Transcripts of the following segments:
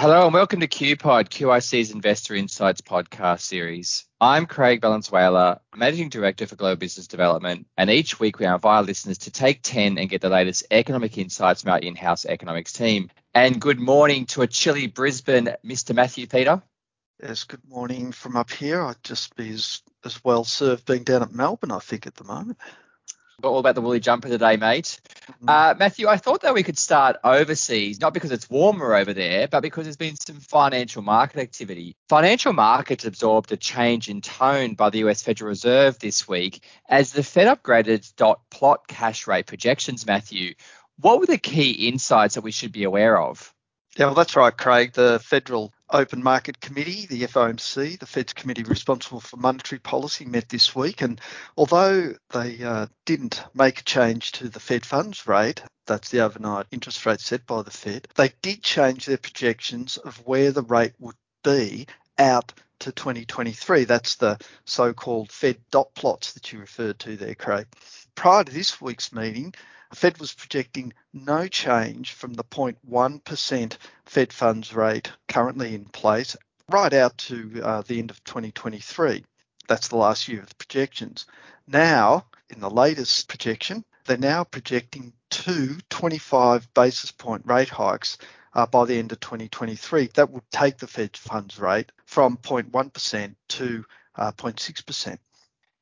Hello and welcome to QPod, QIC's Investor Insights podcast series. I'm Craig Valenzuela, Managing Director for Global Business Development, and each week we invite listeners to take 10 and get the latest economic insights from our in-house economics team. And good morning to a chilly Brisbane, Mr. Matthew Peter. Yes, good morning from up here. I'd just be as, as well served being down at Melbourne, I think, at the moment all about the woolly jumper today, mate. Mm-hmm. Uh, Matthew, I thought that we could start overseas, not because it's warmer over there, but because there's been some financial market activity. Financial markets absorbed a change in tone by the US Federal Reserve this week as the Fed upgraded dot plot cash rate projections, Matthew. What were the key insights that we should be aware of? Yeah, well, that's right, Craig. The Federal Open Market Committee, the FOMC, the Fed's committee responsible for monetary policy, met this week. And although they uh, didn't make a change to the Fed funds rate, that's the overnight interest rate set by the Fed, they did change their projections of where the rate would be out to 2023. That's the so called Fed dot plots that you referred to there, Craig. Prior to this week's meeting, Fed was projecting no change from the 0.1% Fed funds rate currently in place right out to uh, the end of 2023. That's the last year of the projections. Now, in the latest projection, they're now projecting two 25 basis point rate hikes uh, by the end of 2023. That would take the Fed funds rate from 0.1% to uh, 0.6%.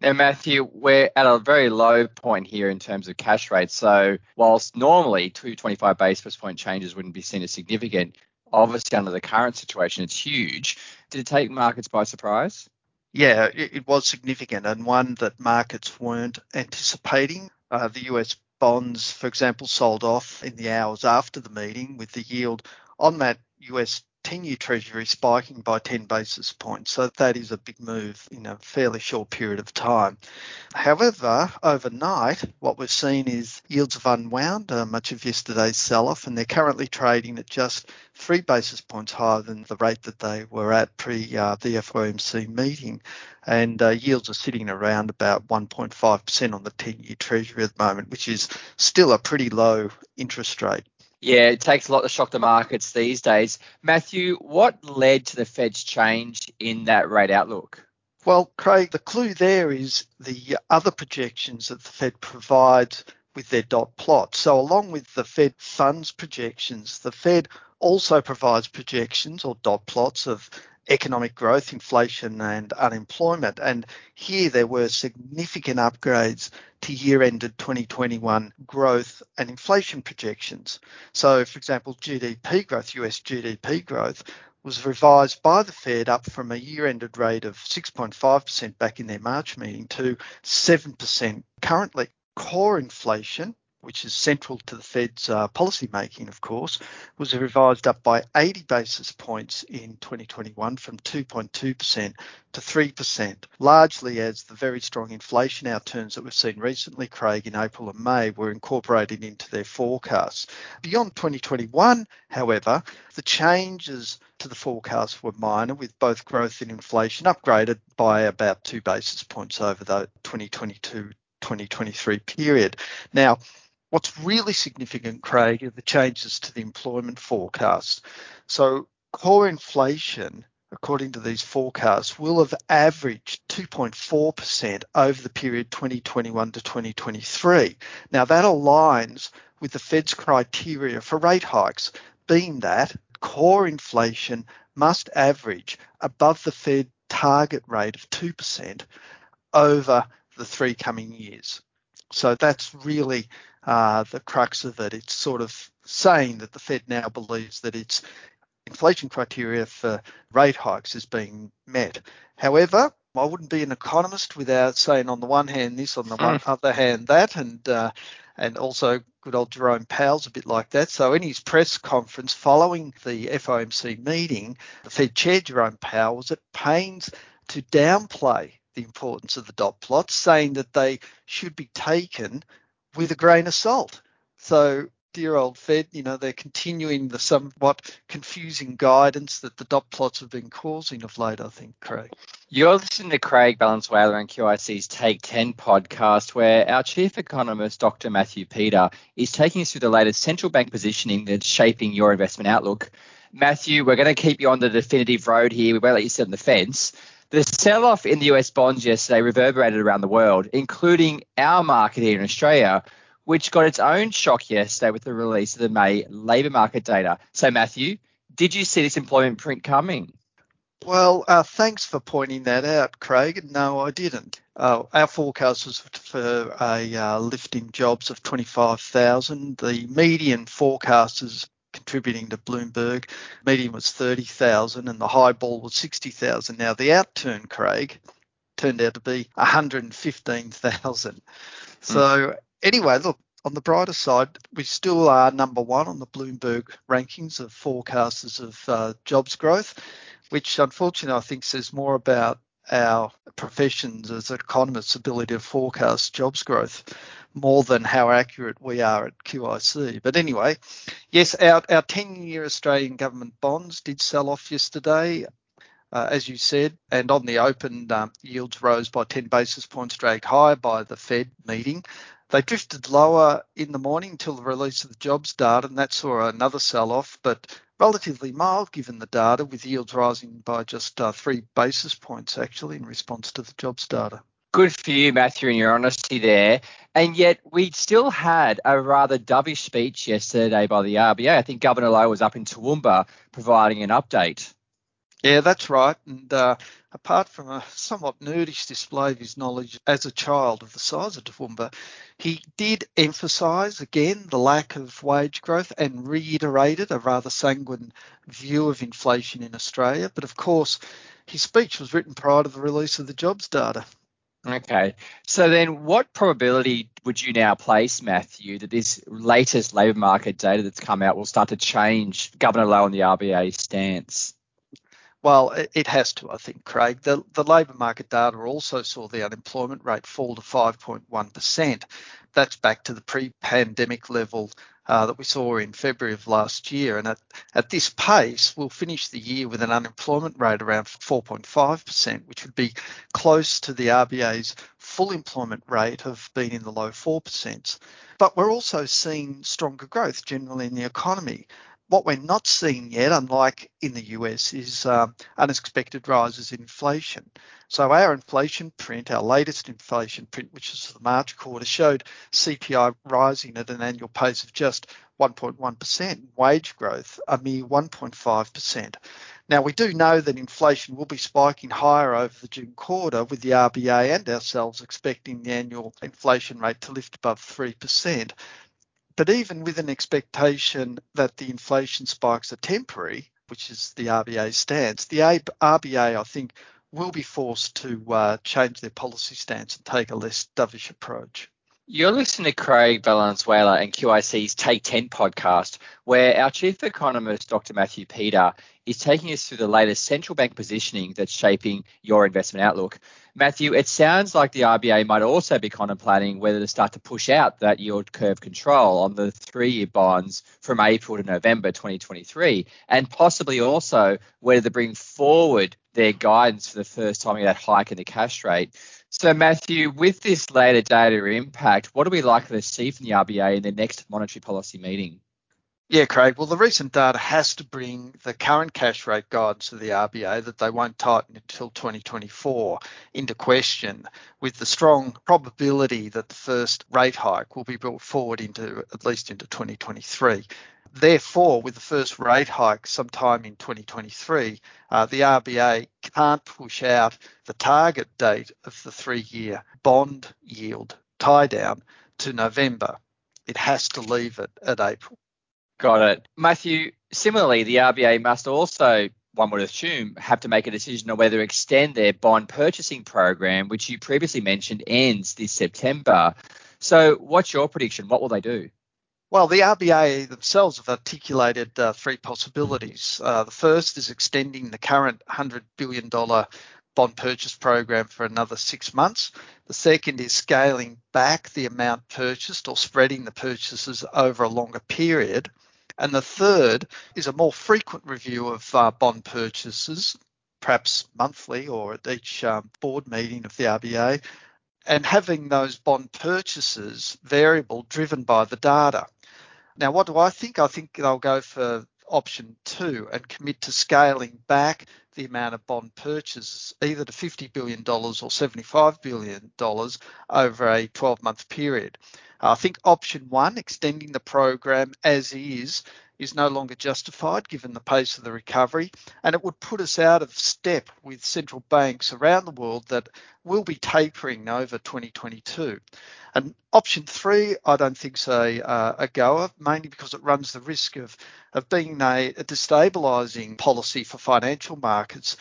Now, Matthew, we're at a very low point here in terms of cash rates. So, whilst normally 225 basis point changes wouldn't be seen as significant, obviously under the current situation, it's huge. Did it take markets by surprise? Yeah, it, was significant and one that markets weren't anticipating. Uh, the US bonds, for example, sold off in the hours after the meeting with the yield on that US 10 year Treasury spiking by 10 basis points. So that is a big move in a fairly short period of time. However, overnight, what we've seen is yields have unwound uh, much of yesterday's sell off, and they're currently trading at just three basis points higher than the rate that they were at pre uh, the FOMC meeting. And uh, yields are sitting around about 1.5% on the 10 year Treasury at the moment, which is still a pretty low interest rate. Yeah, it takes a lot to shock the markets these days. Matthew, what led to the Fed's change in that rate outlook? Well, Craig, the clue there is the other projections that the Fed provides with their dot plot. So, along with the Fed funds projections, the Fed also provides projections or dot plots of economic growth, inflation, and unemployment. And here there were significant upgrades to year ended 2021 growth and inflation projections. So, for example, GDP growth, US GDP growth, was revised by the Fed up from a year ended rate of 6.5% back in their March meeting to 7% currently. Core inflation, which is central to the Fed's uh, policy making, of course, was revised up by 80 basis points in 2021 from 2.2% to 3%, largely as the very strong inflation outturns that we've seen recently, Craig, in April and May were incorporated into their forecasts. Beyond 2021, however, the changes to the forecast were minor, with both growth and inflation upgraded by about two basis points over the 2022 2023 period. Now, What's really significant, Craig, are the changes to the employment forecast. So, core inflation, according to these forecasts, will have averaged 2.4% over the period 2021 to 2023. Now, that aligns with the Fed's criteria for rate hikes, being that core inflation must average above the Fed target rate of 2% over the three coming years. So that's really uh, the crux of it. It's sort of saying that the Fed now believes that its inflation criteria for rate hikes is being met. However, I wouldn't be an economist without saying on the one hand this, on the hmm. other hand that, and uh, and also good old Jerome Powell's a bit like that. So in his press conference following the FOMC meeting, the Fed Chair Jerome Powell was at pains to downplay the importance of the dot plots, saying that they should be taken with a grain of salt. So, dear old Fed, you know, they're continuing the somewhat confusing guidance that the dot plots have been causing of late, I think, Craig. You're listening to Craig Valenzuela and QIC's Take 10 podcast, where our chief economist, Dr. Matthew Peter, is taking us through the latest central bank positioning that's shaping your investment outlook. Matthew, we're going to keep you on the definitive road here. We won't let you sit on the fence. The sell off in the US bonds yesterday reverberated around the world, including our market here in Australia, which got its own shock yesterday with the release of the May labour market data. So, Matthew, did you see this employment print coming? Well, uh, thanks for pointing that out, Craig. No, I didn't. Uh, our forecast was for a uh, jobs of 25,000. The median forecast is contributing to Bloomberg. Median was 30,000 and the high ball was 60,000. Now, the outturn, Craig, turned out to be 115,000. So, mm. anyway, look, on the brighter side, we still are number one on the Bloomberg rankings of forecasters of uh, jobs growth, which unfortunately I think says more about our professions as economists' ability to forecast jobs growth more than how accurate we are at QIC. But anyway, yes, our, our 10 year Australian government bonds did sell off yesterday. Uh, as you said, and on the open, um, yields rose by 10 basis points, dragged higher by the Fed meeting. They drifted lower in the morning until the release of the jobs data, and that saw another sell off, but relatively mild given the data, with yields rising by just uh, three basis points actually in response to the jobs data. Good for you, Matthew, and your honesty there. And yet, we still had a rather dovish speech yesterday by the RBA. I think Governor Lowe was up in Toowoomba providing an update. Yeah, that's right. And uh, apart from a somewhat nerdish display of his knowledge as a child of the size of Toowoomba, he did emphasise again the lack of wage growth and reiterated a rather sanguine view of inflation in Australia. But of course, his speech was written prior to the release of the jobs data. Okay. So then what probability would you now place, Matthew, that this latest labour market data that's come out will start to change Governor Lowe and the RBA stance? Well, it has to, I think, Craig. The, the labour market data also saw the unemployment rate fall to 5.1%. That's back to the pre pandemic level uh, that we saw in February of last year. And at, at this pace, we'll finish the year with an unemployment rate around 4.5%, which would be close to the RBA's full employment rate of being in the low 4%. But we're also seeing stronger growth generally in the economy. What we're not seeing yet, unlike in the US, is um, unexpected rises in inflation. So our inflation print, our latest inflation print, which is the March quarter, showed CPI rising at an annual pace of just 1.1%, wage growth a mere 1.5%. Now we do know that inflation will be spiking higher over the June quarter, with the RBA and ourselves expecting the annual inflation rate to lift above 3%. But even with an expectation that the inflation spikes are temporary, which is the RBA stance, the RBA, I think, will be forced to uh, change their policy stance and take a less dovish approach. You're listening to Craig Valenzuela and QIC's Take 10 podcast, where our chief economist, Dr. Matthew Peter, is taking us through the latest central bank positioning that's shaping your investment outlook. Matthew, it sounds like the RBA might also be contemplating whether to start to push out that yield curve control on the three year bonds from April to November 2023, and possibly also whether to bring forward their guidance for the first time of that hike in the cash rate. So, Matthew, with this later data impact, what are we likely to see from the RBA in their next monetary policy meeting? Yeah, Craig. Well, the recent data has to bring the current cash rate guidance of the RBA that they won't tighten until 2024 into question, with the strong probability that the first rate hike will be brought forward into at least into 2023. Therefore, with the first rate hike sometime in 2023, uh, the RBA can't push out the target date of the three year bond yield tie down to November. It has to leave it at April. Got it. Matthew, similarly, the RBA must also, one would assume, have to make a decision on whether to extend their bond purchasing program, which you previously mentioned ends this September. So, what's your prediction? What will they do? Well, the RBA themselves have articulated uh, three possibilities. Uh, the first is extending the current $100 billion bond purchase program for another six months. The second is scaling back the amount purchased or spreading the purchases over a longer period. And the third is a more frequent review of uh, bond purchases, perhaps monthly or at each um, board meeting of the RBA, and having those bond purchases variable driven by the data. Now, what do I think? I think they'll go for option two and commit to scaling back the amount of bond purchases either to $50 billion or $75 billion over a 12 month period. I think option one, extending the program as is, is no longer justified given the pace of the recovery, and it would put us out of step with central banks around the world that will be tapering over 2022. And option three, I don't think is a, uh, a goer, mainly because it runs the risk of, of being a, a destabilising policy for financial markets,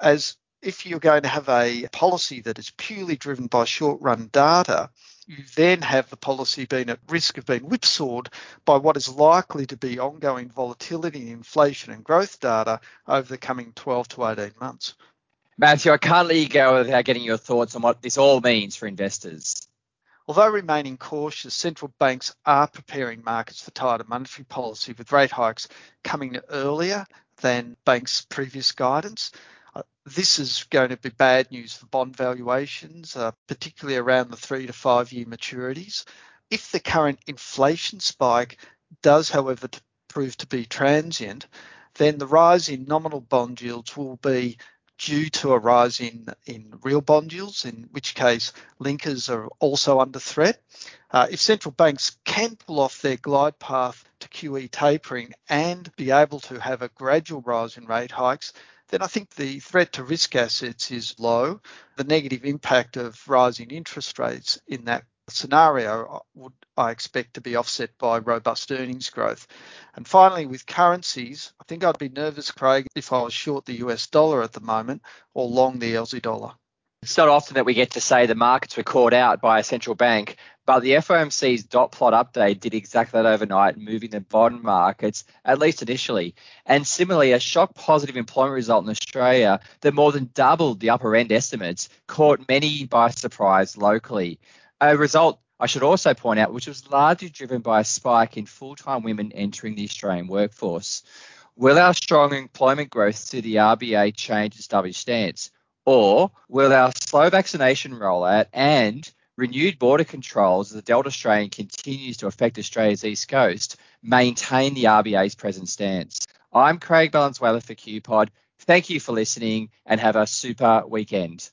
as if you're going to have a policy that is purely driven by short run data, you then have the policy being at risk of being whipsawed by what is likely to be ongoing volatility in inflation and growth data over the coming 12 to 18 months. Matthew, I can't let you go without getting your thoughts on what this all means for investors. Although remaining cautious, central banks are preparing markets for tighter monetary policy with rate hikes coming earlier than banks' previous guidance. This is going to be bad news for bond valuations, uh, particularly around the three to five year maturities. If the current inflation spike does, however, to prove to be transient, then the rise in nominal bond yields will be due to a rise in, in real bond yields, in which case linkers are also under threat. Uh, if central banks can pull off their glide path to QE tapering and be able to have a gradual rise in rate hikes, then I think the threat to risk assets is low. The negative impact of rising interest rates in that scenario would I expect to be offset by robust earnings growth. And finally, with currencies, I think I'd be nervous, Craig, if I was short the US dollar at the moment or long the Aussie dollar. It's not often that we get to say the markets were caught out by a central bank, but the FOMC's dot plot update did exactly that overnight, moving the bond markets, at least initially. And similarly, a shock positive employment result in Australia that more than doubled the upper end estimates caught many by surprise locally. A result I should also point out, which was largely driven by a spike in full time women entering the Australian workforce. Will our strong employment growth see the RBA change its dovish stance? Or will our slow vaccination rollout and renewed border controls as the Delta strain continues to affect Australia's east coast maintain the RBA's present stance? I'm Craig Valenzuela for QPod. Thank you for listening and have a super weekend.